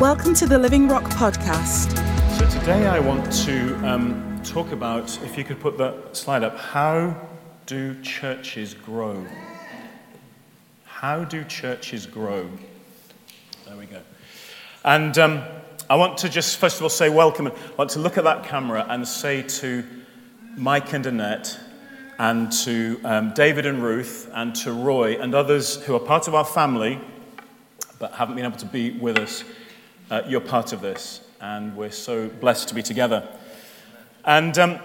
Welcome to the Living Rock podcast. So today I want to um, talk about, if you could put that slide up, how do churches grow? How do churches grow? There we go. And um, I want to just, first of all, say welcome. I want to look at that camera and say to Mike and Annette, and to um, David and Ruth, and to Roy, and others who are part of our family but haven't been able to be with us, uh, you're part of this. And we're so blessed to be together. And um,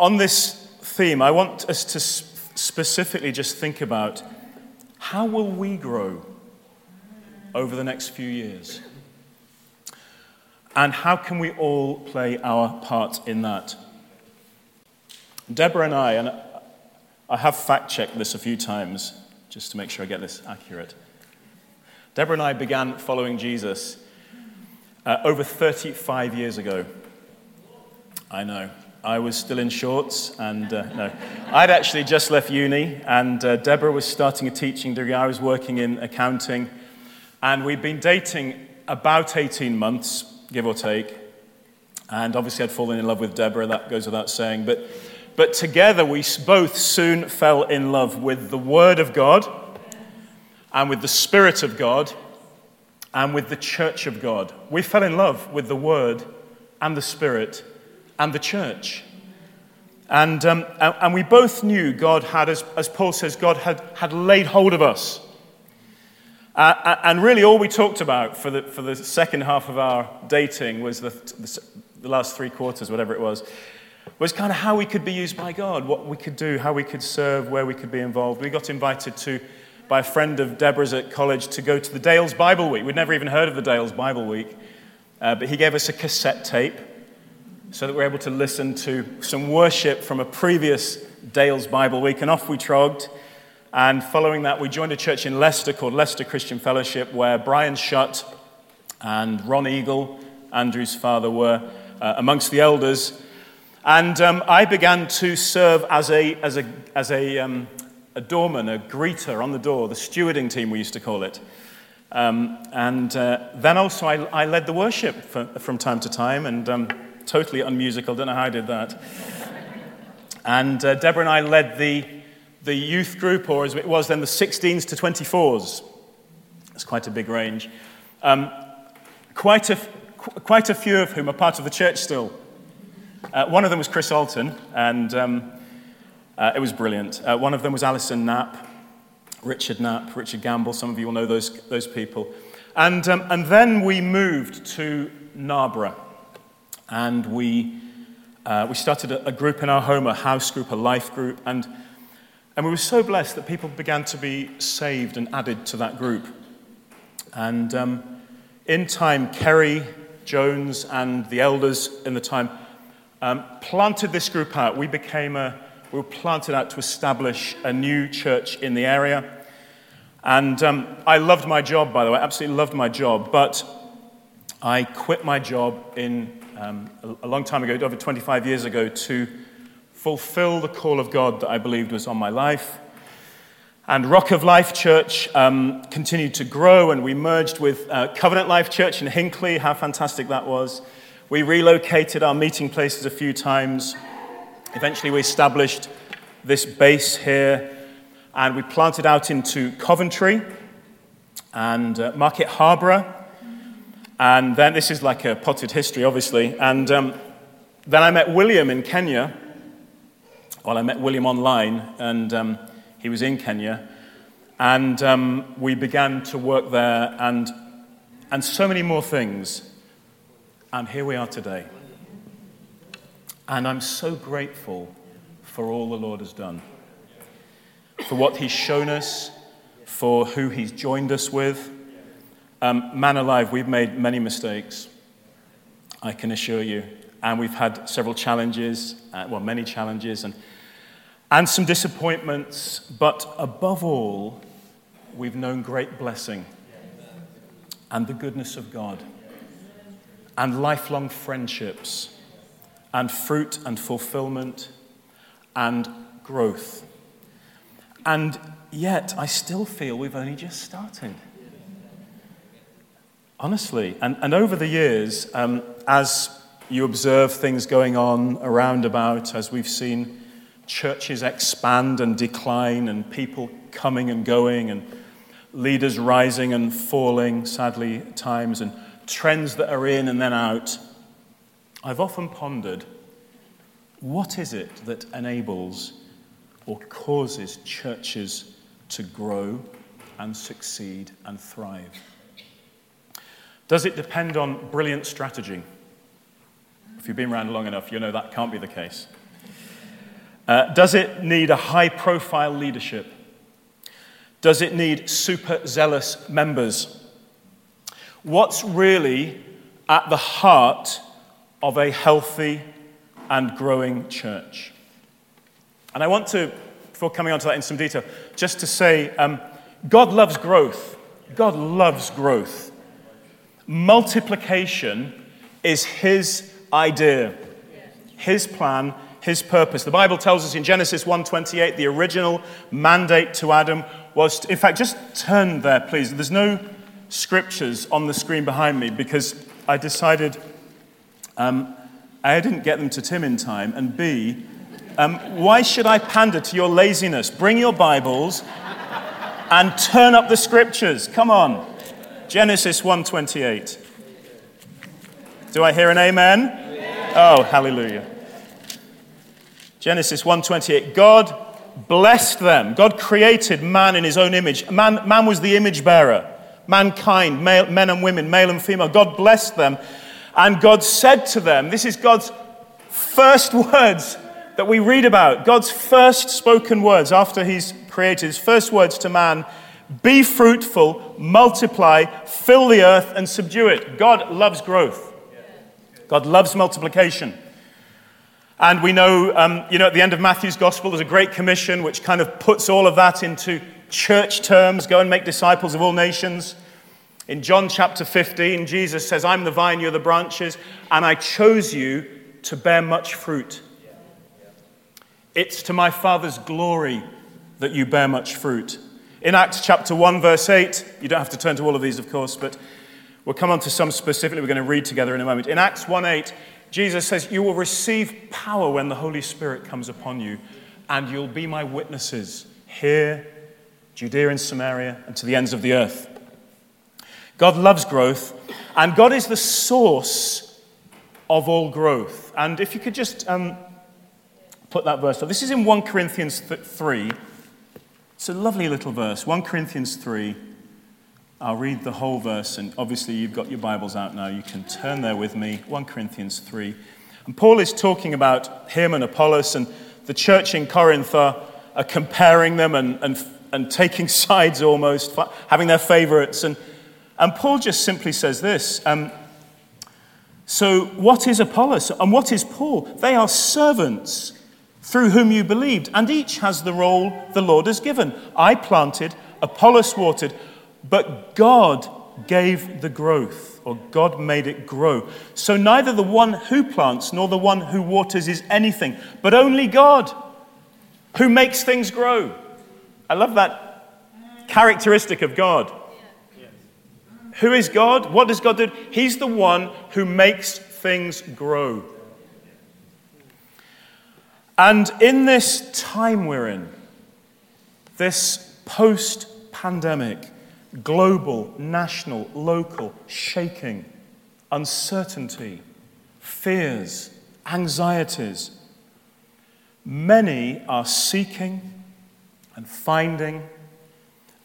on this theme, I want us to specifically just think about how will we grow over the next few years? And how can we all play our part in that? Deborah and I, and I have fact checked this a few times just to make sure I get this accurate. Deborah and I began following Jesus uh, over 35 years ago. I know. I was still in shorts, and uh, no. I'd actually just left uni, and uh, Deborah was starting a teaching degree. I was working in accounting, and we'd been dating about 18 months, give or take. And obviously, I'd fallen in love with Deborah, that goes without saying. But, but together, we both soon fell in love with the Word of God and with the Spirit of God and with the church of God. We fell in love with the Word and the Spirit and the church. And, um, and we both knew God had, as, as Paul says, God had, had laid hold of us. Uh, and really, all we talked about for the, for the second half of our dating was the, the, the last three quarters, whatever it was, was kind of how we could be used by God, what we could do, how we could serve, where we could be involved. We got invited to by a friend of Deborah's at college to go to the Dales Bible Week. We'd never even heard of the Dales Bible Week, uh, but he gave us a cassette tape so that we were able to listen to some worship from a previous Dales Bible Week, and off we trogged. And following that, we joined a church in Leicester called Leicester Christian Fellowship, where Brian Shutt and Ron Eagle, Andrew's father, were uh, amongst the elders. And um, I began to serve as a, as a, as a um, a doorman, a greeter on the door, the stewarding team, we used to call it. Um, and uh, then also, I, I, led the worship for, from time to time, and um, totally unmusical, don't know how I did that. and uh, Deborah and I led the, the youth group, or as it was then, the 16s to 24s. It's quite a big range. Um, quite, a, quite a few of whom are part of the church still. Uh, one of them was Chris Alton, and um, uh, it was brilliant. Uh, one of them was Alison Knapp, Richard Knapp, Richard Gamble. Some of you will know those, those people. And, um, and then we moved to Narborough. And we, uh, we started a, a, group in our home, a house group, a life group. And, and we were so blessed that people began to be saved and added to that group. And um, in time, Kerry Jones and the elders in the time um, planted this group out. We became a, we were planted out to establish a new church in the area. And um, I loved my job, by the way, absolutely loved my job. But I quit my job in um, a long time ago, over 25 years ago, to fulfill the call of God that I believed was on my life. And Rock of Life Church um, continued to grow, and we merged with uh, Covenant Life Church in Hinckley. How fantastic that was. We relocated our meeting places a few times. Eventually, we established this base here and we planted out into Coventry and uh, Market Harborough. And then this is like a potted history, obviously. And um, then I met William in Kenya. Well, I met William online, and um, he was in Kenya. And um, we began to work there, and, and so many more things. And here we are today. And I'm so grateful for all the Lord has done, for what He's shown us, for who He's joined us with. Um, man alive, we've made many mistakes, I can assure you. And we've had several challenges, uh, well, many challenges, and, and some disappointments. But above all, we've known great blessing and the goodness of God and lifelong friendships and fruit and fulfillment and growth. And yet, I still feel we've only just started. Honestly. And, and over the years, um, as you observe things going on around about, as we've seen churches expand and decline, and people coming and going, and leaders rising and falling, sadly, times, and trends that are in and then out, I've often pondered what is it that enables or causes churches to grow and succeed and thrive? Does it depend on brilliant strategy? If you've been around long enough, you know that can't be the case. Uh, does it need a high profile leadership? Does it need super zealous members? What's really at the heart of a healthy and growing church? And I want to, before coming on to that in some detail, just to say um, God loves growth. God loves growth. Multiplication is His idea, His plan, His purpose. The Bible tells us in Genesis 1:28 the original mandate to Adam was, to, in fact, just turn there, please. There's no scriptures on the screen behind me because I decided um, A, I didn't get them to Tim in time, and B, um, why should I pander to your laziness? Bring your Bibles and turn up the scriptures. Come on. Genesis 1:28. Do I hear an amen? amen. Oh, hallelujah. Genesis 1:28. God blessed them. God created man in his own image. Man, man was the image bearer. Mankind, male, men and women, male and female. God blessed them. And God said to them, this is God's first words that we read about. God's first spoken words after he's created, his first words to man be fruitful, multiply, fill the earth, and subdue it. God loves growth. God loves multiplication. And we know, um, you know, at the end of Matthew's gospel, there's a great commission which kind of puts all of that into church terms go and make disciples of all nations. In John chapter 15, Jesus says, I'm the vine, you're the branches, and I chose you to bear much fruit. It's to my Father's glory that you bear much fruit. In Acts chapter 1, verse 8, you don't have to turn to all of these, of course, but we'll come on to some specifically we're going to read together in a moment. In Acts 1 8, Jesus says, You will receive power when the Holy Spirit comes upon you, and you'll be my witnesses here, Judea and Samaria, and to the ends of the earth. God loves growth, and God is the source of all growth. And if you could just um, put that verse up. This is in 1 Corinthians 3. It's a lovely little verse. 1 Corinthians 3. I'll read the whole verse, and obviously you've got your Bibles out now. You can turn there with me. 1 Corinthians 3. And Paul is talking about him and Apollos, and the church in Corinth are, are comparing them and, and, and taking sides almost, having their favorites. And, and Paul just simply says this um, So, what is Apollos and what is Paul? They are servants through whom you believed, and each has the role the Lord has given. I planted, Apollos watered but God gave the growth, or God made it grow. So neither the one who plants nor the one who waters is anything, but only God who makes things grow. I love that characteristic of God. Who is God? What does God do? He's the one who makes things grow. And in this time we're in, this post pandemic, global, national, local, shaking, uncertainty, fears, anxieties. Many are seeking and finding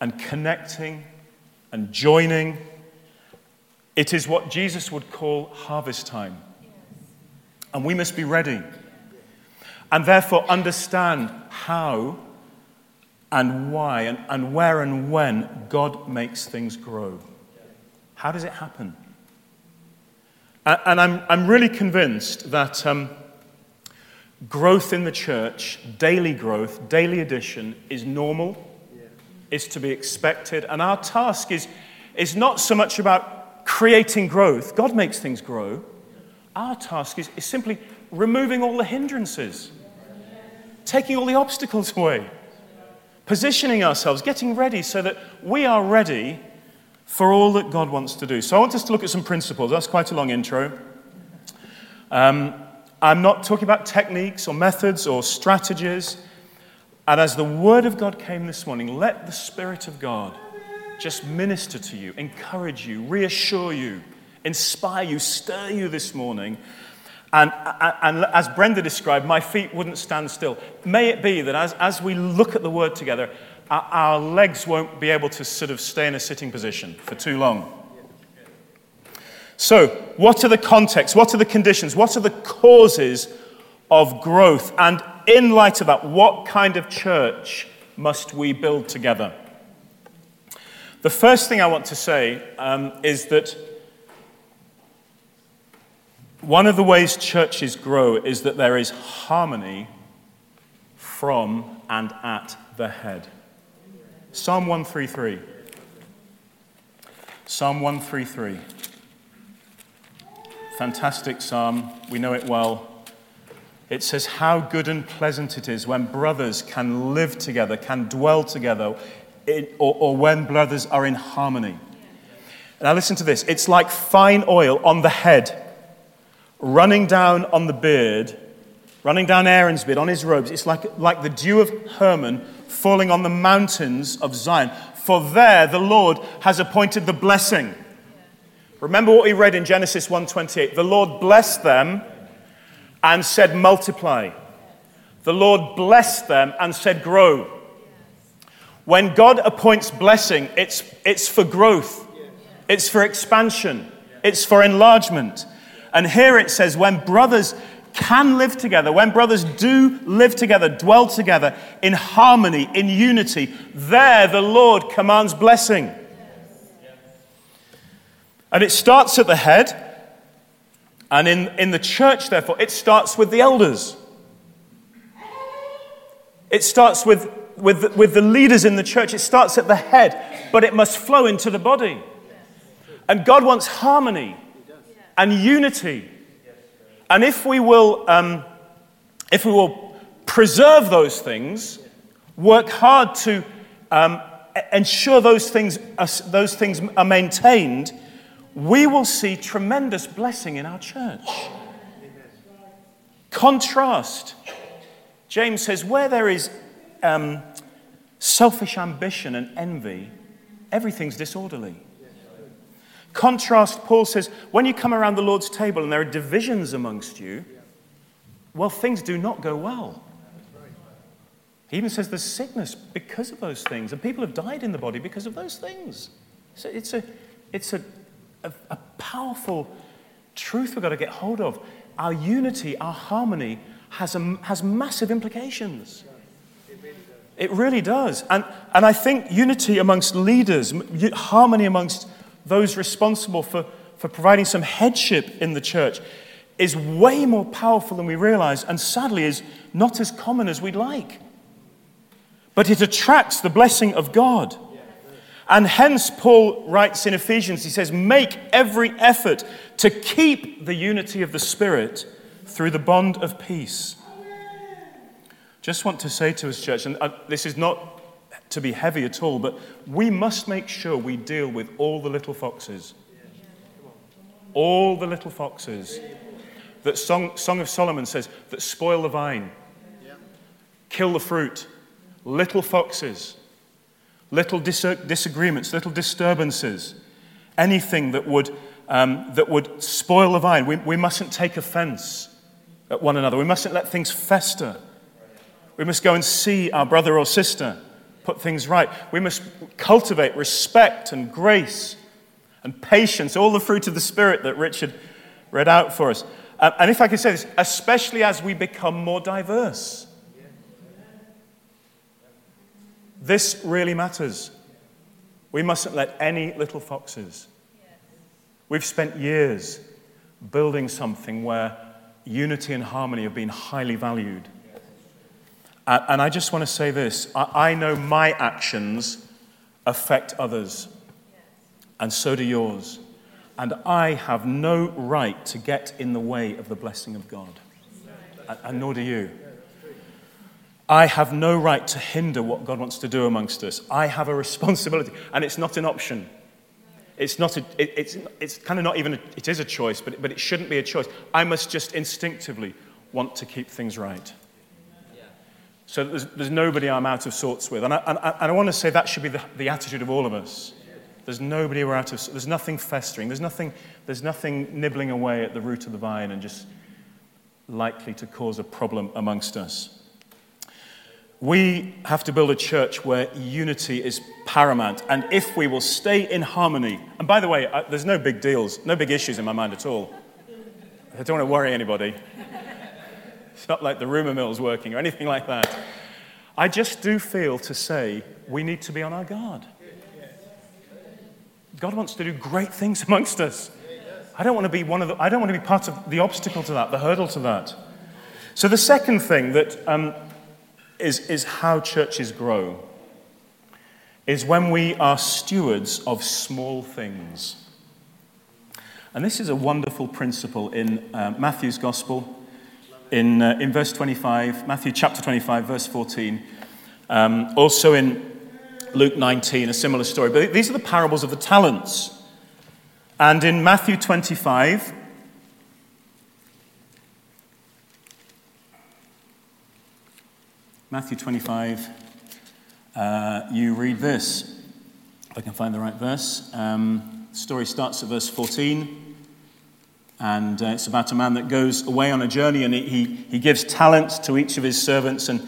and connecting and joining. It is what Jesus would call harvest time. And we must be ready. And therefore understand how and why and, and where and when God makes things grow. How does it happen? And, and I'm, I'm really convinced that um, growth in the church, daily growth, daily addition, is normal, is to be expected. And our task is, is not so much about creating growth, God makes things grow. Our task is, is simply removing all the hindrances, taking all the obstacles away positioning ourselves, getting ready so that we are ready for all that God wants to do. So I want us to look at some principles. That's quite a long intro. Um, I'm not talking about techniques or methods or strategies. And as the Word of God came this morning, let the Spirit of God just minister to you, encourage you, reassure you, inspire you, stir you this morning. And, and, and, as Brenda described, my feet wouldn't stand still. May it be that as, as we look at the Word together, our, our legs won't be able to sort of stay in a sitting position for too long. So, what are the contexts? What are the conditions? What are the causes of growth? And in light of that, what kind of church must we build together? The first thing I want to say um, is that one of the ways churches grow is that there is harmony from and at the head. Psalm 133. Psalm 133. Fantastic psalm. We know it well. It says, How good and pleasant it is when brothers can live together, can dwell together, or, or when brothers are in harmony. Now, listen to this. It's like fine oil on the head, running down on the beard, running down Aaron's beard, on his robes. It's like, like the dew of Hermon falling on the mountains of Zion. For there the Lord has appointed the blessing Remember what we read in Genesis 1:28. The Lord blessed them and said multiply. The Lord blessed them and said grow. When God appoints blessing, it's, it's for growth. It's for expansion. It's for enlargement. And here it says when brothers can live together, when brothers do live together, dwell together in harmony, in unity, there the Lord commands blessing. And it starts at the head. And in, in the church, therefore, it starts with the elders. It starts with, with, with the leaders in the church. It starts at the head, but it must flow into the body. And God wants harmony and unity. And if we will, um, if we will preserve those things, work hard to um, ensure those things, are, those things are maintained, we will see tremendous blessing in our church. Contrast. James says, where there is um, selfish ambition and envy, everything's disorderly. Contrast, Paul says, when you come around the Lord's table and there are divisions amongst you, well, things do not go well. He even says there's sickness because of those things, and people have died in the body because of those things. So it's a, it's a a, a powerful truth we've got to get hold of. Our unity, our harmony has, a, has massive implications. It really does. And, and I think unity amongst leaders, harmony amongst those responsible for, for providing some headship in the church, is way more powerful than we realize, and sadly is not as common as we'd like. But it attracts the blessing of God. And hence, Paul writes in Ephesians, he says, Make every effort to keep the unity of the Spirit through the bond of peace. Just want to say to us, church, and uh, this is not to be heavy at all, but we must make sure we deal with all the little foxes. All the little foxes that Song, Song of Solomon says that spoil the vine, kill the fruit, little foxes little dis- disagreements, little disturbances, anything that would, um, that would spoil the vine. We, we mustn't take offense at one another. We mustn't let things fester. We must go and see our brother or sister, put things right. We must cultivate respect and grace and patience, all the fruit of the Spirit that Richard read out for us. Uh, and if I could say this, especially as we become more diverse. This really matters. We mustn't let any little foxes. We've spent years building something where unity and harmony have been highly valued. And I just want to say this I know my actions affect others, and so do yours. And I have no right to get in the way of the blessing of God, and nor do you. I have no right to hinder what God wants to do amongst us. I have a responsibility, and it's not an option. It's, not a, it, it's, it's kind of not even, a, it is a choice, but, but it shouldn't be a choice. I must just instinctively want to keep things right. So there's, there's nobody I'm out of sorts with. And I, and, and I want to say that should be the, the attitude of all of us. There's nobody we're out of, there's nothing festering, there's nothing, there's nothing nibbling away at the root of the vine and just likely to cause a problem amongst us. We have to build a church where unity is paramount. And if we will stay in harmony, and by the way, I, there's no big deals, no big issues in my mind at all. I don't want to worry anybody. It's not like the rumor mill's working or anything like that. I just do feel to say we need to be on our guard. God wants to do great things amongst us. I don't want to be one of the, I don't want to be part of the obstacle to that, the hurdle to that. So the second thing that um, is, is how churches grow is when we are stewards of small things. And this is a wonderful principle in uh, Matthew's Gospel, in, uh, in verse 25, Matthew chapter 25, verse 14. Um, also in Luke 19, a similar story. But these are the parables of the talents. And in Matthew 25, Matthew 25, uh, you read this. If I can find the right verse. Um, the story starts at verse 14. And uh, it's about a man that goes away on a journey and he, he, gives talents to each of his servants. And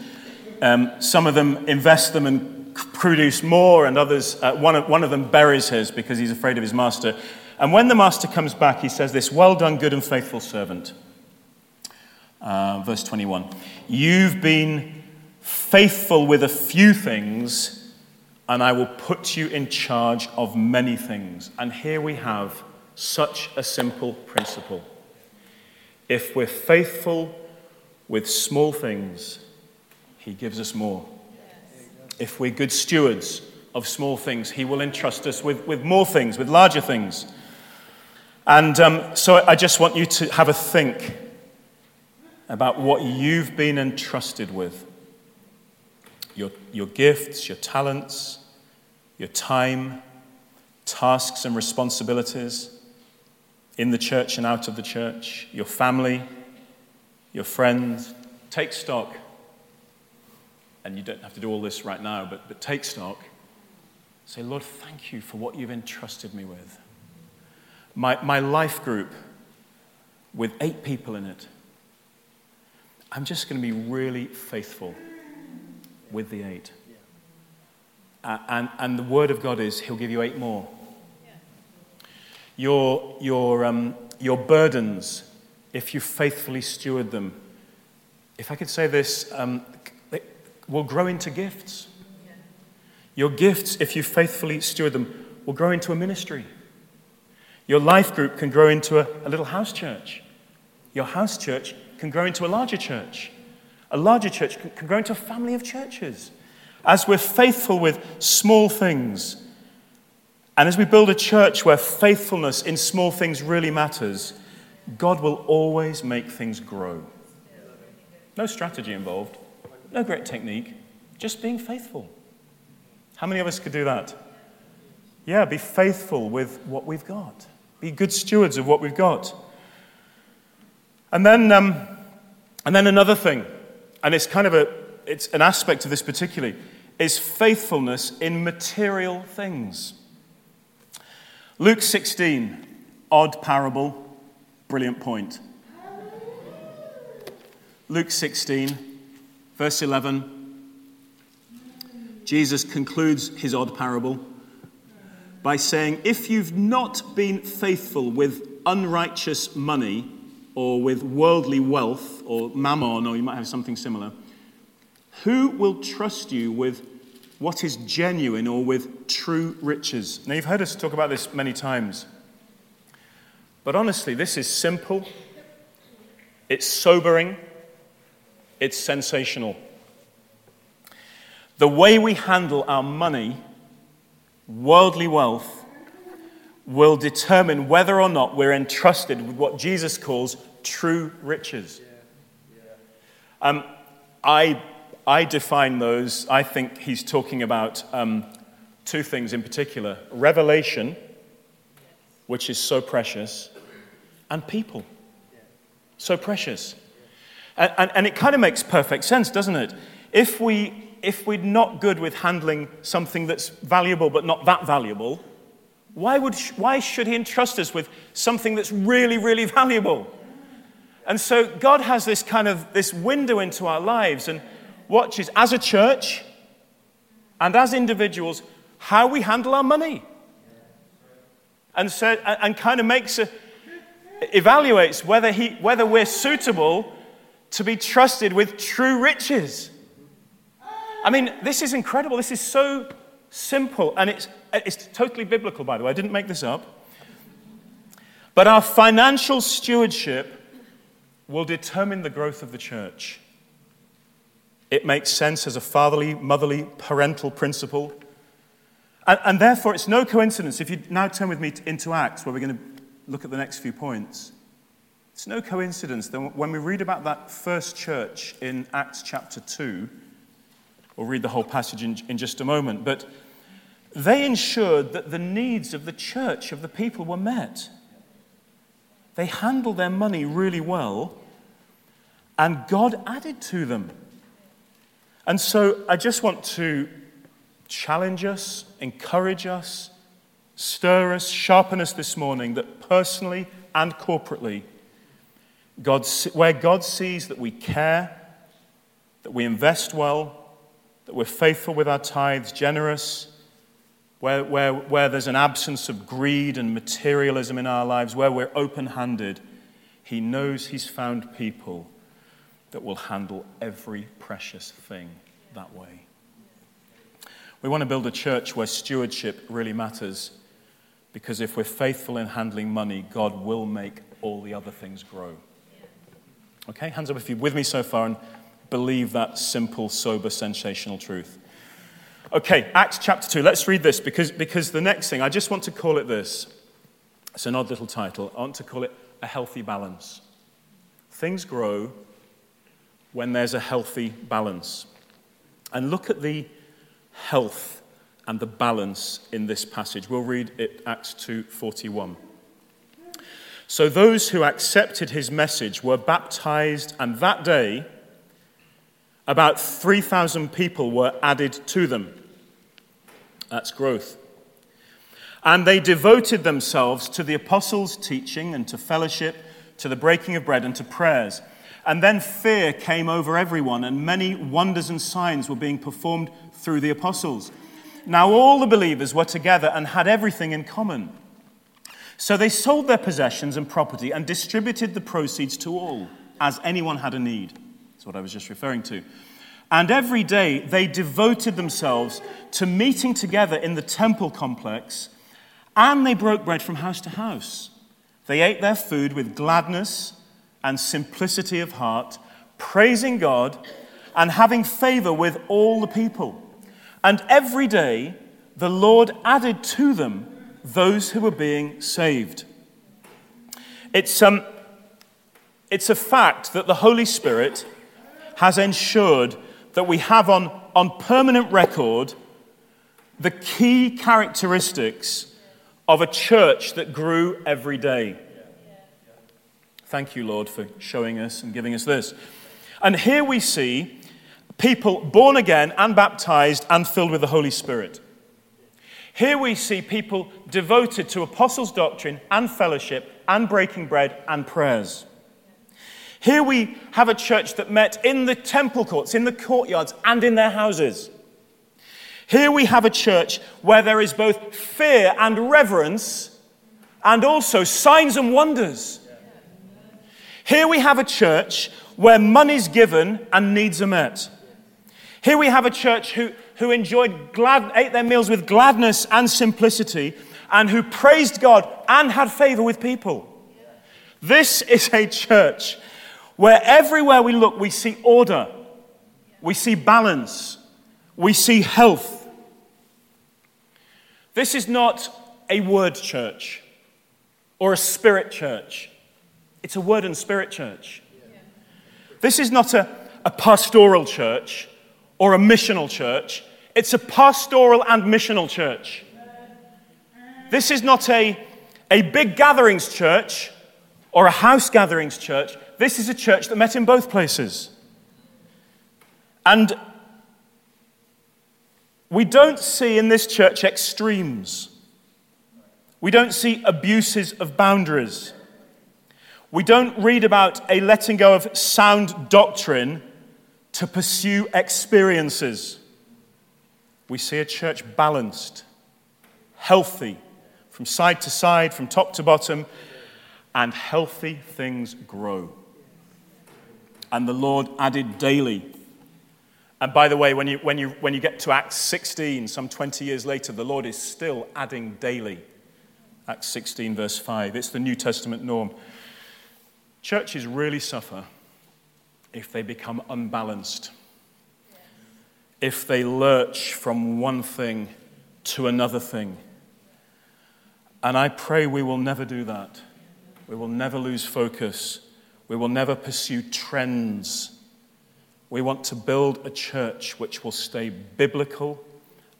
um, some of them invest them and produce more, and others, uh, one, of, one of them buries his because he's afraid of his master. And when the master comes back, he says, This well done, good and faithful servant. Uh, verse 21. You've been faithful with a few things, and I will put you in charge of many things. And here we have such a simple principle. If we're faithful with small things, He gives us more. If we're good stewards of small things, He will entrust us with, with more things, with larger things. And um, so I just want you to have a think about what you've been entrusted with your, your gifts, your talents, your time, tasks and responsibilities in the church and out of the church, your family, your friends. Take stock. And you don't have to do all this right now, but, but take stock. Say, Lord, thank you for what you've entrusted me with. My, my life group with eight people in it. I'm just going to be really faithful with the eight. Uh, and, and the word of God is, He'll give you eight more. Your, your, um, your burdens, if you faithfully steward them, if I could say this, um, will grow into gifts. Your gifts, if you faithfully steward them, will grow into a ministry. Your life group can grow into a, a little house church. Your house church can grow into a larger church. A larger church can, can grow into a family of churches. As we're faithful with small things, and as we build a church where faithfulness in small things really matters, God will always make things grow. No strategy involved, no great technique, just being faithful. How many of us could do that? Yeah, be faithful with what we've got. Be good stewards of what we've got. And then, um, and then another thing and it's kind of a, it's an aspect of this particularly, is faithfulness in material things. Luke 16, odd parable, brilliant point. Luke 16, verse 11, Jesus concludes his odd parable by saying, If you've not been faithful with unrighteous money, or with worldly wealth or mammon, or you might have something similar, who will trust you with what is genuine or with true riches? Now, you've heard us talk about this many times. But honestly, this is simple, it's sobering, it's sensational. The way we handle our money, worldly wealth, will determine whether or not we're entrusted with what Jesus calls true riches. Um, I, I define those, I think he's talking about um, two things in particular revelation which is so precious, and people. So precious. And, and, and it kind of makes perfect sense, doesn't it? If, we, if we're not good with handling something that's valuable but not that valuable, why, would, why should He entrust us with something that's really, really valuable? And so God has this kind of this window into our lives and watches as a church and as individuals how we handle our money. And so and kind of makes a, evaluates whether, he, whether we're suitable to be trusted with true riches. I mean, this is incredible. This is so simple, and it's, it's totally biblical, by the way. I didn't make this up. But our financial stewardship will determine the growth of the church. It makes sense as a fatherly, motherly, parental principle. And, and, therefore, it's no coincidence. If you now turn with me into Acts, where we're going to look at the next few points, it's no coincidence that when we read about that first church in Acts chapter 2, we'll read the whole passage in, in just a moment, but they ensured that the needs of the church, of the people, were met. They handled their money really well, and God added to them. And so I just want to challenge us, encourage us, stir us, sharpen us this morning that personally and corporately, God, where God sees that we care, that we invest well, that we're faithful with our tithes, generous, where, where, where there's an absence of greed and materialism in our lives, where we're open handed, He knows He's found people that will handle every precious thing that way. We want to build a church where stewardship really matters because if we're faithful in handling money, God will make all the other things grow. Okay, hands up if you're with me so far and believe that simple, sober, sensational truth. Okay, Acts chapter 2. Let's read this because, because the next thing, I just want to call it this. It's an odd little title. I want to call it a healthy balance. Things grow when there's a healthy balance. And look at the health and the balance in this passage. We'll read it Acts 2:41. So those who accepted his message were baptized and that day about 3,000 people were added to them. That's growth. And they devoted themselves to the apostles' teaching and to fellowship, to the breaking of bread and to prayers. And then fear came over everyone, and many wonders and signs were being performed through the apostles. Now all the believers were together and had everything in common. So they sold their possessions and property and distributed the proceeds to all, as anyone had a need. That's what I was just referring to. And every day they devoted themselves to meeting together in the temple complex, and they broke bread from house to house. They ate their food with gladness and simplicity of heart, praising God and having favor with all the people. And every day the Lord added to them those who were being saved. It's, um, it's a fact that the Holy Spirit has ensured that we have on, on permanent record the key characteristics of a church that grew every day. Thank you, Lord, for showing us and giving us this. And here we see people born again and baptized and filled with the Holy Spirit. Here we see people devoted to apostles' doctrine and fellowship and breaking bread and prayers. Here we have a church that met in the temple courts, in the courtyards, and in their houses. Here we have a church where there is both fear and reverence, and also signs and wonders. Here we have a church where money's given and needs are met. Here we have a church who, who enjoyed glad, ate their meals with gladness and simplicity, and who praised God and had favor with people. This is a church where everywhere we look, we see order, we see balance, we see health. This is not a word church or a spirit church, it's a word and spirit church. This is not a, a pastoral church or a missional church, it's a pastoral and missional church. This is not a, a big gatherings church or a house gatherings church. This is a church that met in both places. And we don't see in this church extremes. We don't see abuses of boundaries. We don't read about a letting go of sound doctrine to pursue experiences. We see a church balanced, healthy, from side to side, from top to bottom, and healthy things grow. And the Lord added daily. And by the way, when you, when, you, when you get to Acts 16, some 20 years later, the Lord is still adding daily. Acts 16, verse 5. It's the New Testament norm. Churches really suffer if they become unbalanced, if they lurch from one thing to another thing. And I pray we will never do that. We will never lose focus. We will never pursue trends. We want to build a church which will stay biblical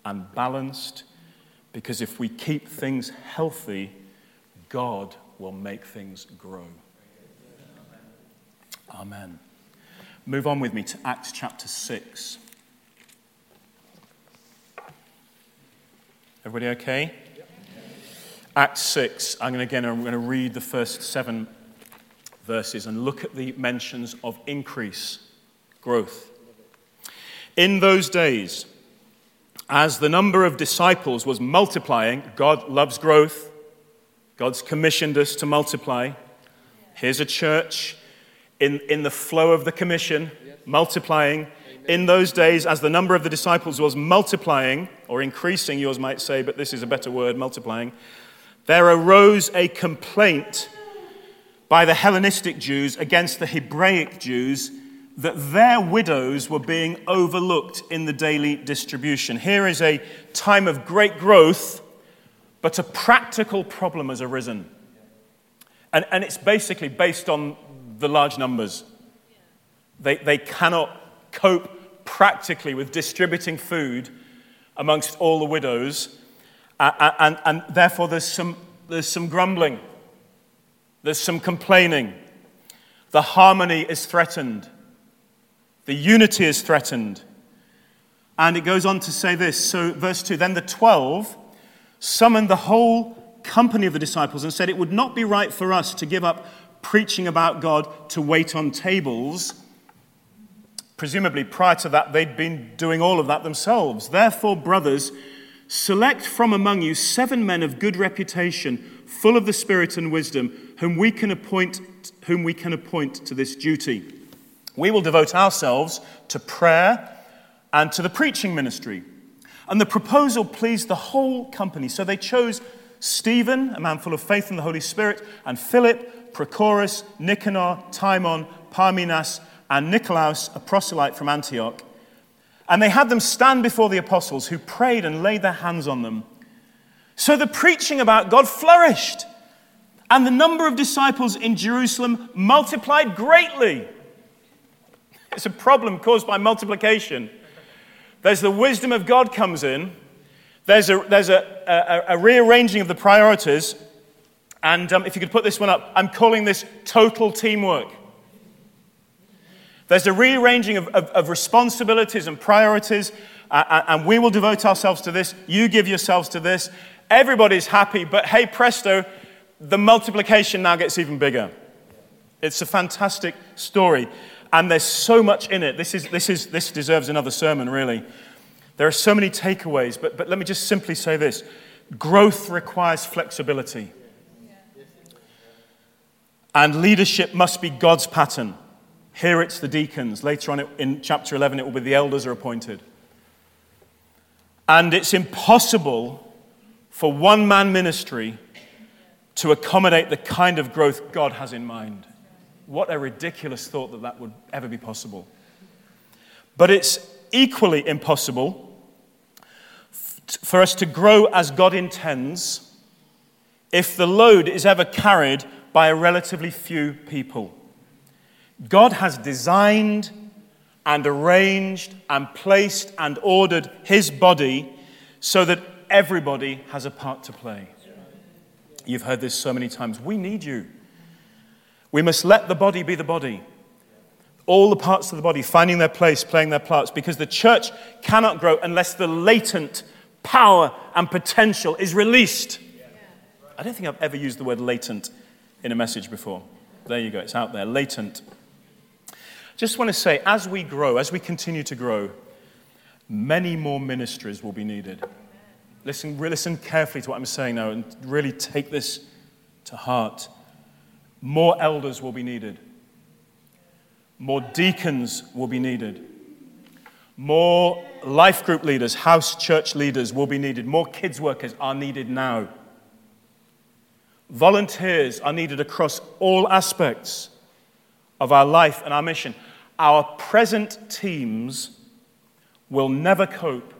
and balanced because if we keep things healthy, God will make things grow. Amen. Move on with me to Acts chapter 6. Everybody okay? Acts 6. I'm going to, again, I'm going to read the first seven verses and look at the mentions of increase, growth. In those days, as the number of disciples was multiplying, God loves growth. God's commissioned us to multiply. Here's a church in, in the flow of the commission, multiplying. In those days, as the number of the disciples was multiplying, or increasing, yours might say, but this is a better word, multiplying, there arose a complaint by the Hellenistic Jews against the Hebraic Jews that their widows were being overlooked in the daily distribution. Here is a time of great growth, but a practical problem has arisen. And, and it's basically based on the large numbers. They, they cannot cope practically with distributing food amongst all the widows. Uh, and, and therefore, there's some, there's some grumbling, there's some complaining. The harmony is threatened, the unity is threatened. And it goes on to say this. So, verse 2 Then the twelve summoned the whole company of the disciples and said, It would not be right for us to give up preaching about God to wait on tables. Presumably, prior to that, they'd been doing all of that themselves. Therefore, brothers, Select from among you seven men of good reputation, full of the Spirit and wisdom, whom we can appoint, whom we can appoint to this duty. We will devote ourselves to prayer and to the preaching ministry. And the proposal pleased the whole company. So they chose Stephen, a man full of faith in the Holy Spirit, and Philip, Prochorus, Nicanor, Timon, Parmenas, and Nicolaus, a proselyte from Antioch. And they had them stand before the apostles who prayed and laid their hands on them. So the preaching about God flourished, and the number of disciples in Jerusalem multiplied greatly. It's a problem caused by multiplication. There's the wisdom of God comes in, there's a, there's a, a, a rearranging of the priorities. And um, if you could put this one up, I'm calling this total teamwork. There's a rearranging of, of, of responsibilities and priorities, uh, and we will devote ourselves to this. You give yourselves to this. Everybody's happy, but hey, presto, the multiplication now gets even bigger. It's a fantastic story, and there's so much in it. This, is, this, is, this deserves another sermon, really. There are so many takeaways, but, but let me just simply say this growth requires flexibility. And leadership must be God's pattern. Here it's the deacons. Later on in chapter 11, it will be the elders are appointed. And it's impossible for one man ministry to accommodate the kind of growth God has in mind. What a ridiculous thought that that would ever be possible. But it's equally impossible for us to grow as God intends if the load is ever carried by a relatively few people. God has designed and arranged and placed and ordered his body so that everybody has a part to play. You've heard this so many times. We need you. We must let the body be the body. All the parts of the body finding their place, playing their parts, because the church cannot grow unless the latent power and potential is released. I don't think I've ever used the word latent in a message before. There you go, it's out there, latent. Just want to say, as we grow, as we continue to grow, many more ministries will be needed. Listen, listen carefully to what I'm saying now and really take this to heart. More elders will be needed. More deacons will be needed. More life group leaders, house church leaders will be needed. More kids workers are needed now. Volunteers are needed across all aspects of our life and our mission. Our present teams will never cope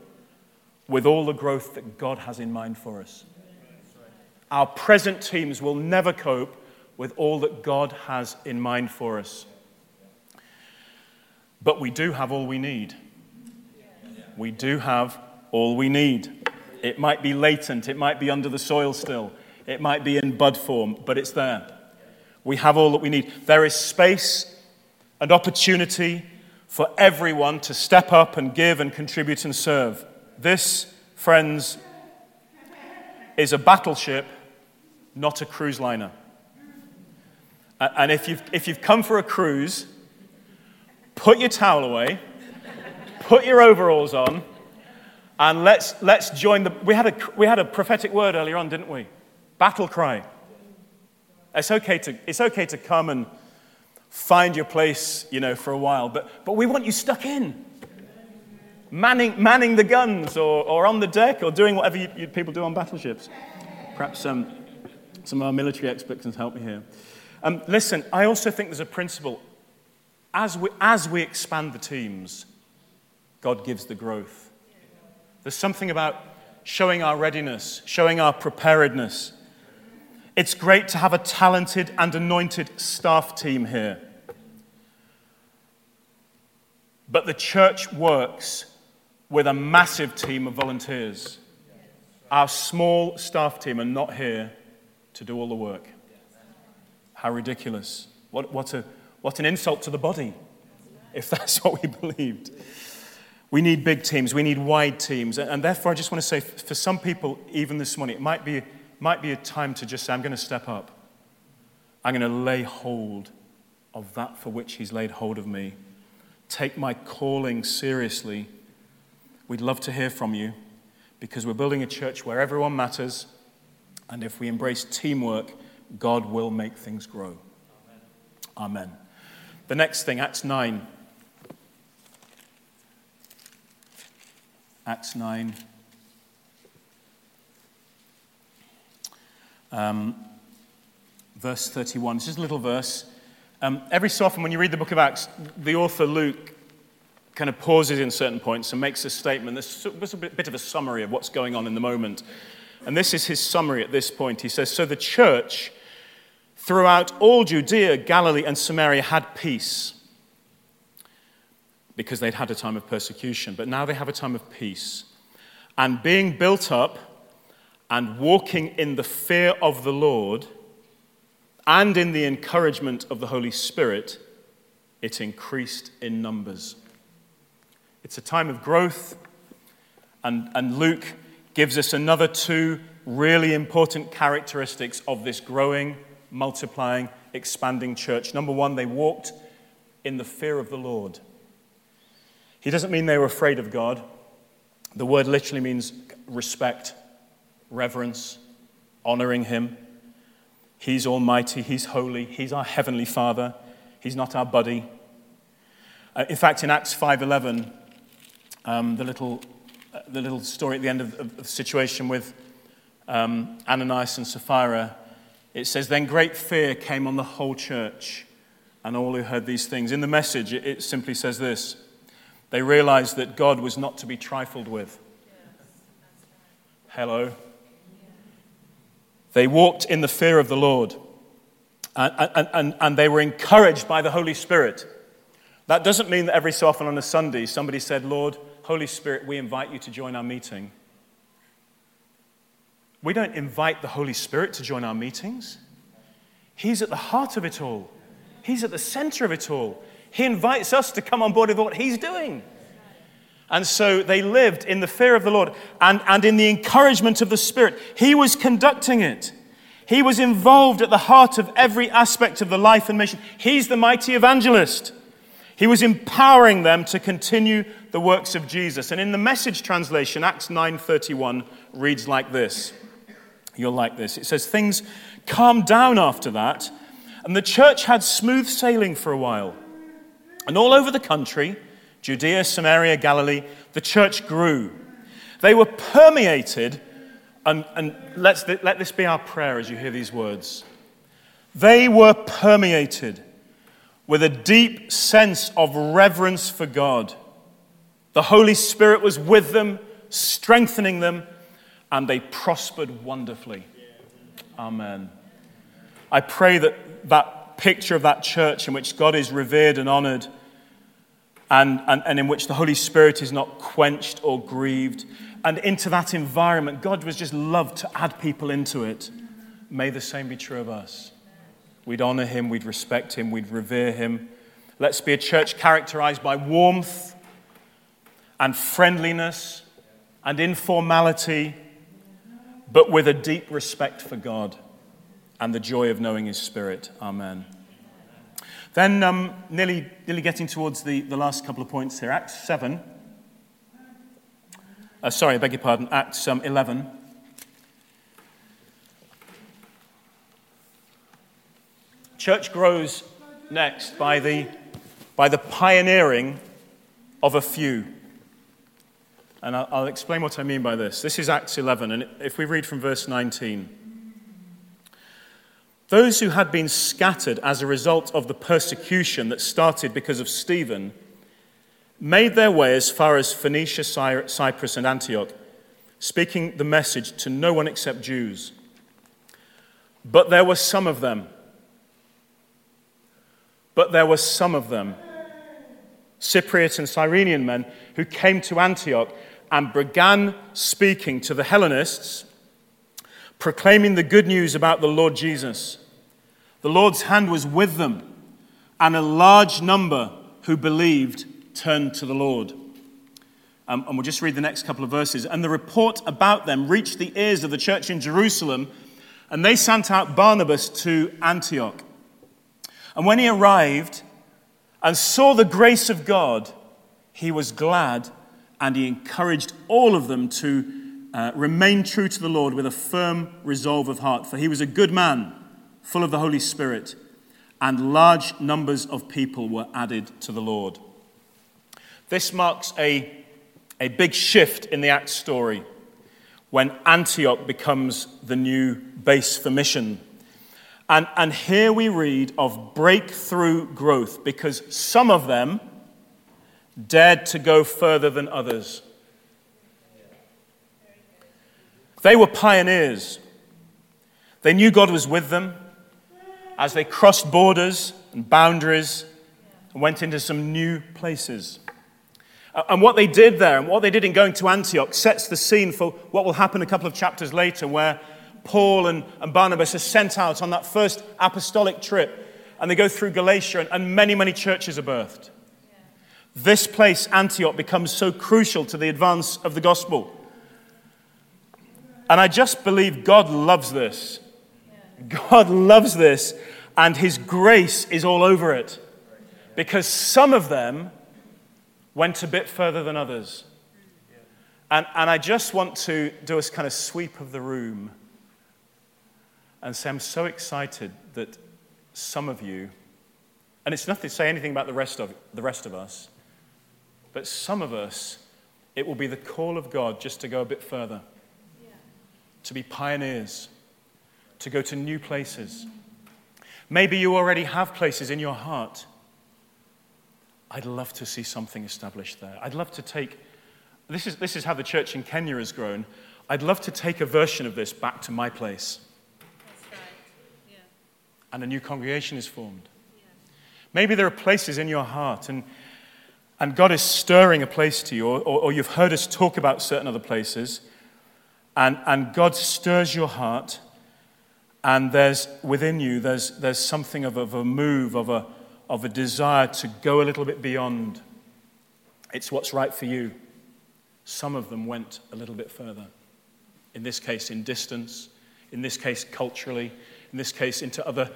with all the growth that God has in mind for us. Our present teams will never cope with all that God has in mind for us. But we do have all we need. We do have all we need. It might be latent, it might be under the soil still, it might be in bud form, but it's there. We have all that we need. There is space and opportunity for everyone to step up and give and contribute and serve. This, friends, is a battleship, not a cruise liner. And if you've, if you've come for a cruise, put your towel away, put your overalls on, and let's, let's join the. We had, a, we had a prophetic word earlier on, didn't we? Battle cry. It's okay to, it's okay to come and find your place, you know, for a while, but, but we want you stuck in. Manning, manning the guns or, or on the deck or doing whatever you, you, people do on battleships. Perhaps um, some of our military experts can help me here. Um, listen, I also think there's a principle. As we, as we expand the teams, God gives the growth. There's something about showing our readiness, showing our preparedness, it's great to have a talented and anointed staff team here. But the church works with a massive team of volunteers. Our small staff team are not here to do all the work. How ridiculous. What, what, a, what an insult to the body, if that's what we believed. We need big teams, we need wide teams. And therefore, I just want to say for some people, even this morning, it might be might be a time to just say, I'm going to step up. I'm going to lay hold of that for which He's laid hold of me. Take my calling seriously. We'd love to hear from you because we're building a church where everyone matters. And if we embrace teamwork, God will make things grow. Amen. Amen. The next thing, Acts 9. Acts 9. Um, verse 31. It's just a little verse. Um, every so often, when you read the book of Acts, the author Luke kind of pauses in certain points and makes a statement. There's a bit of a summary of what's going on in the moment. And this is his summary at this point. He says So the church throughout all Judea, Galilee, and Samaria had peace because they'd had a time of persecution. But now they have a time of peace. And being built up, and walking in the fear of the Lord and in the encouragement of the Holy Spirit, it increased in numbers. It's a time of growth, and, and Luke gives us another two really important characteristics of this growing, multiplying, expanding church. Number one, they walked in the fear of the Lord. He doesn't mean they were afraid of God. The word literally means respect reverence, honoring Him. He's almighty, He's holy, He's our heavenly Father, He's not our buddy. Uh, in fact, in Acts 5.11, um, the, little, uh, the little story at the end of, of the situation with um, Ananias and Sapphira, it says, Then great fear came on the whole church and all who heard these things. In the message, it, it simply says this They realized that God was not to be trifled with. Hello. They walked in the fear of the Lord and, and, and, and they were encouraged by the Holy Spirit. That doesn't mean that every so often on a Sunday somebody said, Lord, Holy Spirit, we invite you to join our meeting. We don't invite the Holy Spirit to join our meetings. He's at the heart of it all, He's at the center of it all. He invites us to come on board with what He's doing. And so they lived in the fear of the Lord and, and in the encouragement of the Spirit. He was conducting it. He was involved at the heart of every aspect of the life and mission. He's the mighty evangelist. He was empowering them to continue the works of Jesus. And in the message translation, Acts 9:31 reads like this. You'll like this. It says, Things calmed down after that, and the church had smooth sailing for a while. And all over the country, Judea, Samaria, Galilee, the church grew. They were permeated, and, and let's, let this be our prayer as you hear these words. They were permeated with a deep sense of reverence for God. The Holy Spirit was with them, strengthening them, and they prospered wonderfully. Amen. I pray that that picture of that church in which God is revered and honored and, and, and in which the Holy Spirit is not quenched or grieved. And into that environment, God was just loved to add people into it. May the same be true of us. We'd honor him, we'd respect him, we'd revere him. Let's be a church characterized by warmth and friendliness and informality, but with a deep respect for God and the joy of knowing his spirit. Amen. Then, um, nearly, nearly getting towards the, the last couple of points here. Acts 7. Uh, sorry, I beg your pardon. Acts um, 11. Church grows next by the, by the pioneering of a few. And I'll, I'll explain what I mean by this. This is Acts 11, and if we read from verse 19. Those who had been scattered as a result of the persecution that started because of Stephen made their way as far as Phoenicia, Cyprus, and Antioch, speaking the message to no one except Jews. But there were some of them. But there were some of them, Cypriot and Cyrenian men, who came to Antioch and began speaking to the Hellenists, proclaiming the good news about the Lord Jesus. The Lord's hand was with them, and a large number who believed turned to the Lord. Um, and we'll just read the next couple of verses. And the report about them reached the ears of the church in Jerusalem, and they sent out Barnabas to Antioch. And when he arrived and saw the grace of God, he was glad and he encouraged all of them to uh, remain true to the Lord with a firm resolve of heart. For he was a good man full of the Holy Spirit, and large numbers of people were added to the Lord. This marks a, a big shift in the Acts story when Antioch becomes the new base for mission. And, and here we read of breakthrough growth because some of them dared to go further than others. They were pioneers. They knew God was with them as they crossed borders and boundaries and went into some new places. And what they did there and what they did in going to Antioch sets the scene for what will happen a couple of chapters later, where Paul and, and Barnabas are sent out on that first apostolic trip and they go through Galatia and, and many, many churches are birthed. This place, Antioch, becomes so crucial to the advance of the gospel. And I just believe God loves this. God loves this, and His grace is all over it. Because some of them went a bit further than others. And, and I just want to do a kind of sweep of the room and say, I'm so excited that some of you, and it's nothing to say anything about the rest of, the rest of us, but some of us, it will be the call of God just to go a bit further. To be pioneers to go to new places. Maybe you already have places in your heart. I'd love to see something established there. I'd love to take, this is, this is how the church in Kenya has grown. I'd love to take a version of this back to my place. Yeah. And a new congregation is formed. Yeah. Maybe there are places in your heart, and, and God is stirring a place to you, or, or, or you've heard us talk about certain other places and, and God stirs your heart, and there's within you, there's, there's something of, of a move, of a, of a desire to go a little bit beyond. It's what's right for you. Some of them went a little bit further. In this case, in distance, in this case, culturally, in this case, into other,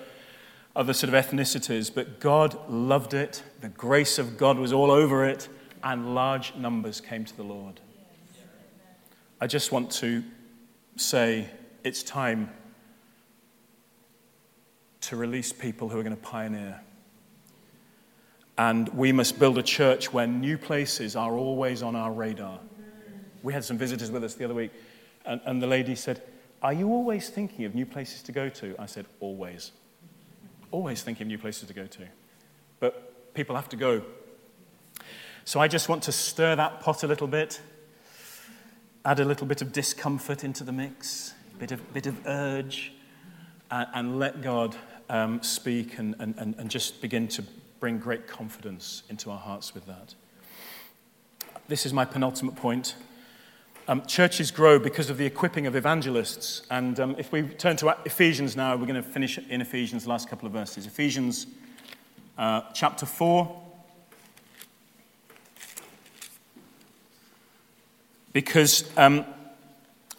other sort of ethnicities. But God loved it, the grace of God was all over it, and large numbers came to the Lord. I just want to say it's time to release people who are going to pioneer. And we must build a church where new places are always on our radar. We had some visitors with us the other week, and, and the lady said, Are you always thinking of new places to go to? I said, Always. Always thinking of new places to go to. But people have to go. So I just want to stir that pot a little bit add a little bit of discomfort into the mix, a bit of, bit of urge, and, and let God um, speak and, and, and just begin to bring great confidence into our hearts with that. This is my penultimate point. Um, churches grow because of the equipping of evangelists. And um, if we turn to Ephesians now, we're going to finish in Ephesians, the last couple of verses. Ephesians uh, chapter 4. Because um,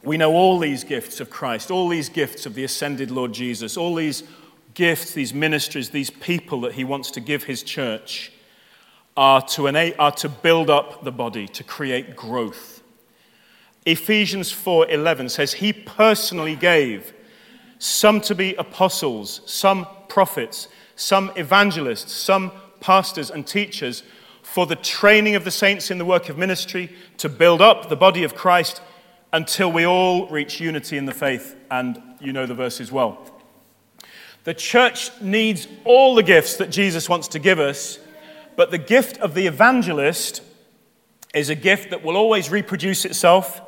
we know all these gifts of Christ, all these gifts of the ascended Lord Jesus, all these gifts, these ministries, these people that he wants to give his church are to, are to build up the body, to create growth. Ephesians 4:11 says he personally gave some to be apostles, some prophets, some evangelists, some pastors and teachers for the training of the saints in the work of ministry, to build up the body of Christ until we all reach unity in the faith. And you know the verses well. The church needs all the gifts that Jesus wants to give us, but the gift of the evangelist is a gift that will always reproduce itself.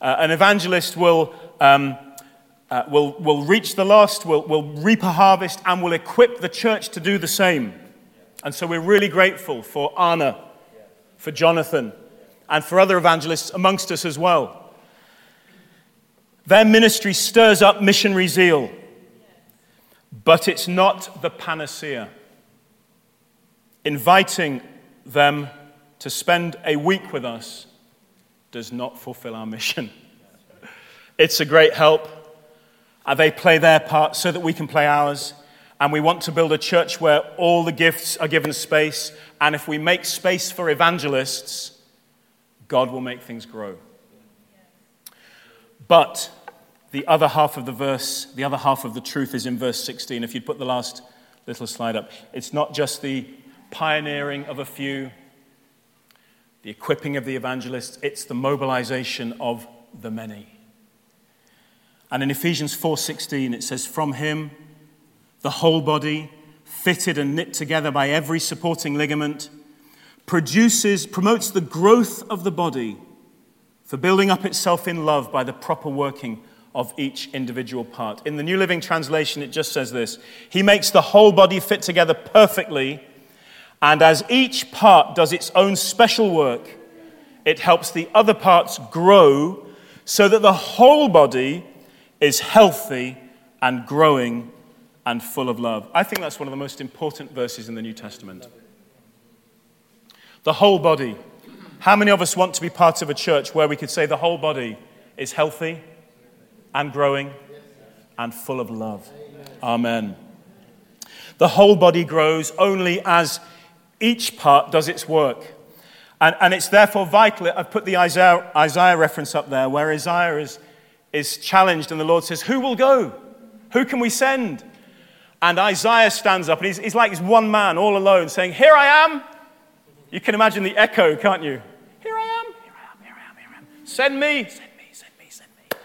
Uh, an evangelist will, um, uh, will, will reach the lost, will, will reap a harvest, and will equip the church to do the same. And so we're really grateful for Anna, for Jonathan, and for other evangelists amongst us as well. Their ministry stirs up missionary zeal, but it's not the panacea. Inviting them to spend a week with us does not fulfill our mission. It's a great help. They play their part so that we can play ours. And we want to build a church where all the gifts are given space. And if we make space for evangelists, God will make things grow. But the other half of the verse, the other half of the truth is in verse 16. If you'd put the last little slide up, it's not just the pioneering of a few, the equipping of the evangelists, it's the mobilization of the many. And in Ephesians 4:16 it says from him the whole body, fitted and knit together by every supporting ligament, produces, promotes the growth of the body for building up itself in love by the proper working of each individual part. In the New Living Translation, it just says this He makes the whole body fit together perfectly, and as each part does its own special work, it helps the other parts grow so that the whole body is healthy and growing and full of love. I think that's one of the most important verses in the New Testament. The whole body. How many of us want to be part of a church where we could say the whole body is healthy and growing and full of love? Amen. The whole body grows only as each part does its work. And, and it's therefore vital. I've put the Isaiah, Isaiah reference up there where Isaiah is, is challenged, and the Lord says, Who will go? Who can we send? And Isaiah stands up and he's, he's like this one man all alone saying, Here I am. You can imagine the echo, can't you? Here I am, here I am, here I am, here I am. Send me, send me, send me, send me.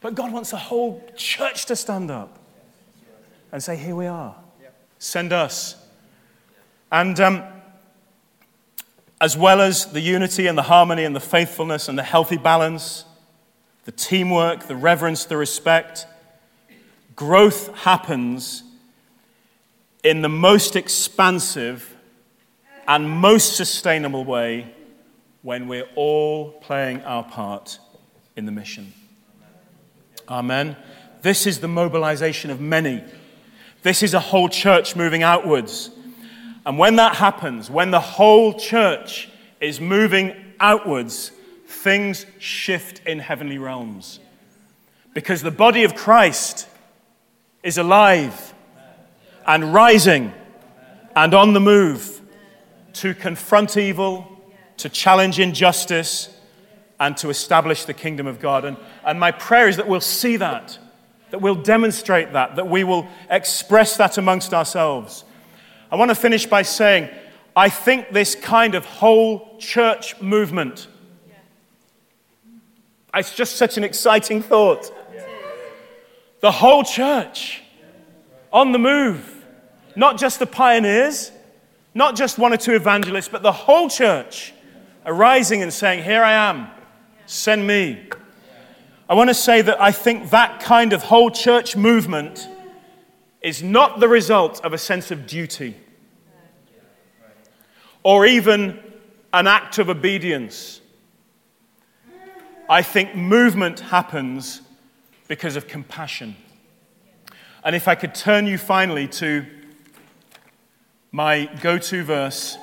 But God wants the whole church to stand up and say, Here we are. Send us. And um, as well as the unity and the harmony and the faithfulness and the healthy balance, the teamwork, the reverence, the respect, growth happens in the most expansive and most sustainable way when we're all playing our part in the mission. Amen. This is the mobilization of many. This is a whole church moving outwards. And when that happens, when the whole church is moving outwards, things shift in heavenly realms. Because the body of Christ is alive and rising and on the move to confront evil, to challenge injustice, and to establish the kingdom of God. And, and my prayer is that we'll see that, that we'll demonstrate that, that we will express that amongst ourselves. I want to finish by saying, I think this kind of whole church movement, it's just such an exciting thought. The whole church on the move, not just the pioneers, not just one or two evangelists, but the whole church arising and saying, Here I am, send me. I want to say that I think that kind of whole church movement is not the result of a sense of duty or even an act of obedience. I think movement happens because of compassion. And if I could turn you finally to my go to verse,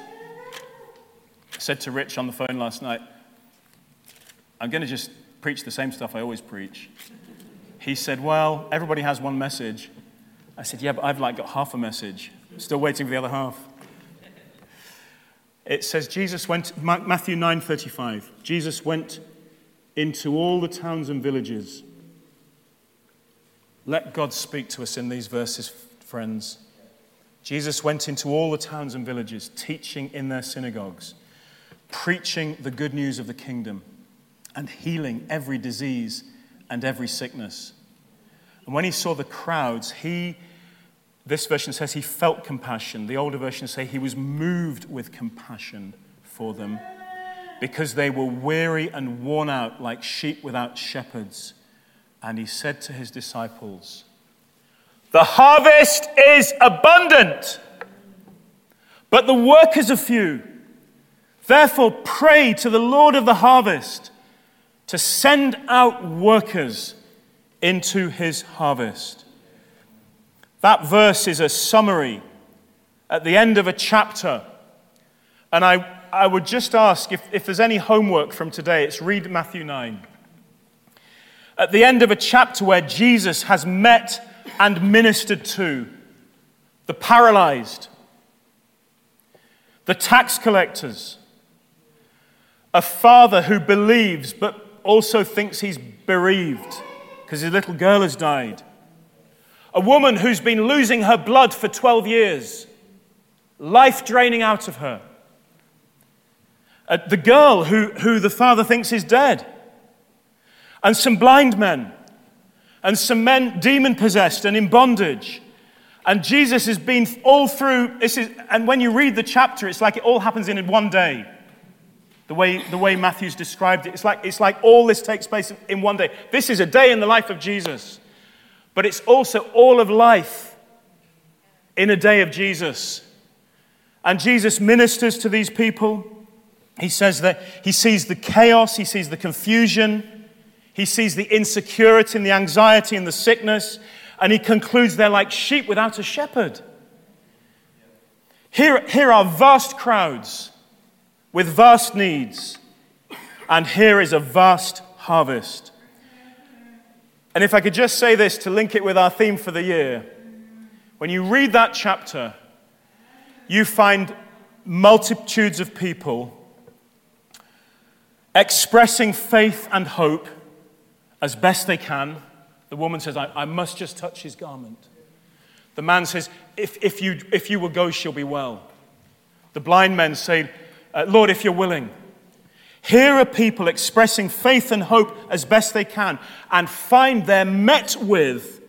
I said to Rich on the phone last night, I'm going to just preach the same stuff I always preach. He said, Well, everybody has one message. I said, Yeah, but I've like got half a message. Still waiting for the other half. It says Jesus went Matthew 9:35. Jesus went into all the towns and villages. Let God speak to us in these verses, friends. Jesus went into all the towns and villages, teaching in their synagogues, preaching the good news of the kingdom, and healing every disease and every sickness. And when he saw the crowds, he, this version says he felt compassion. The older versions say he was moved with compassion for them because they were weary and worn out like sheep without shepherds. And he said to his disciples, the harvest is abundant, but the workers are few. Therefore, pray to the Lord of the harvest to send out workers into his harvest. That verse is a summary at the end of a chapter. And I, I would just ask if, if there's any homework from today, it's read Matthew 9. At the end of a chapter where Jesus has met and ministered to. The paralyzed, the tax collectors, a father who believes but also thinks he's bereaved because his little girl has died, a woman who's been losing her blood for 12 years, life draining out of her, uh, the girl who, who the father thinks is dead, and some blind men and some men demon possessed and in bondage. And Jesus has been all through this is and when you read the chapter, it's like it all happens in one day. The way, the way Matthew's described it. It's like, it's like all this takes place in one day. This is a day in the life of Jesus. But it's also all of life in a day of Jesus. And Jesus ministers to these people. He says that he sees the chaos, he sees the confusion, he sees the insecurity and the anxiety and the sickness, and he concludes they're like sheep without a shepherd. Here, here are vast crowds with vast needs, and here is a vast harvest. And if I could just say this to link it with our theme for the year, when you read that chapter, you find multitudes of people expressing faith and hope as best they can. The woman says, I, I must just touch his garment. The man says, if, if, you, if you will go, she'll be well. The blind men say, uh, Lord, if you're willing. Here are people expressing faith and hope as best they can and find they're met with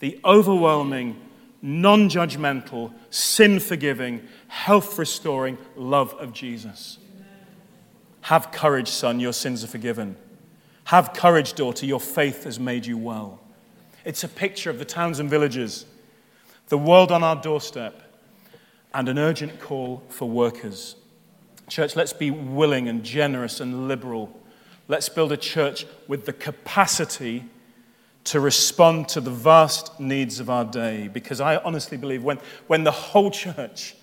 the overwhelming, non judgmental, sin forgiving, health restoring love of Jesus. Have courage, son, your sins are forgiven. Have courage, daughter, your faith has made you well. It's a picture of the towns and villages, the world on our doorstep, and an urgent call for workers. Church, let's be willing and generous and liberal. Let's build a church with the capacity to respond to the vast needs of our day. Because I honestly believe when, when the whole church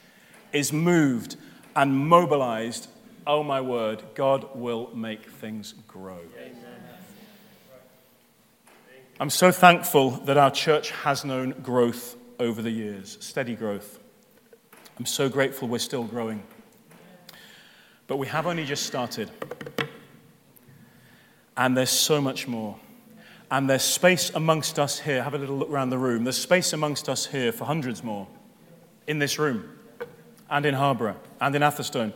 is moved and mobilized, oh my word, God will make things grow. I'm so thankful that our church has known growth over the years, steady growth. I'm so grateful we're still growing. But we have only just started. And there's so much more. And there's space amongst us here. Have a little look around the room. There's space amongst us here for hundreds more in this room, and in Harborough, and in Atherstone.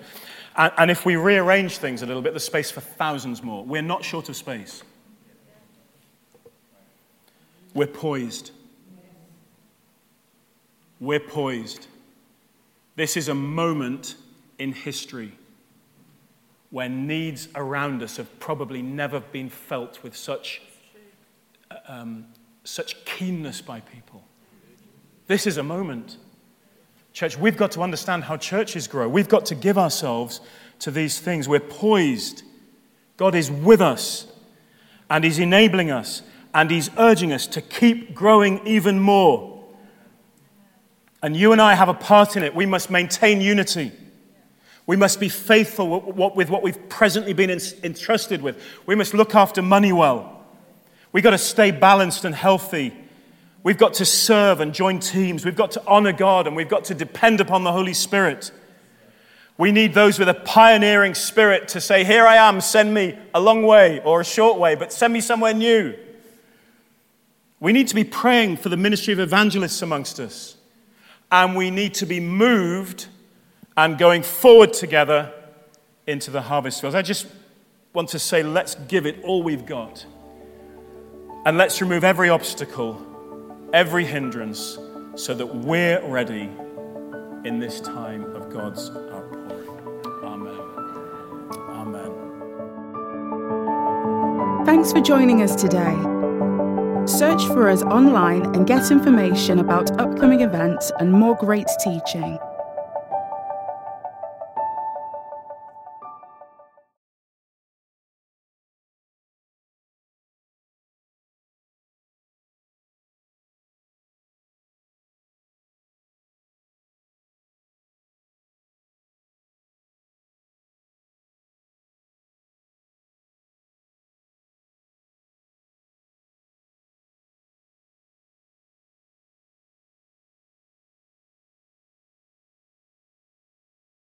And, and if we rearrange things a little bit, there's space for thousands more. We're not short of space. We're poised. We're poised. This is a moment in history where needs around us have probably never been felt with such um, such keenness by people. This is a moment. Church, we've got to understand how churches grow. We've got to give ourselves to these things. We're poised. God is with us, and He's enabling us, and He's urging us to keep growing even more. And you and I have a part in it. We must maintain unity. We must be faithful with what we've presently been entrusted with. We must look after money well. We've got to stay balanced and healthy. We've got to serve and join teams. We've got to honor God and we've got to depend upon the Holy Spirit. We need those with a pioneering spirit to say, Here I am, send me a long way or a short way, but send me somewhere new. We need to be praying for the ministry of evangelists amongst us. And we need to be moved and going forward together into the harvest fields. I just want to say, let's give it all we've got. And let's remove every obstacle, every hindrance, so that we're ready in this time of God's outpouring. Amen. Amen. Thanks for joining us today. Search for us online and get information about upcoming events and more great teaching.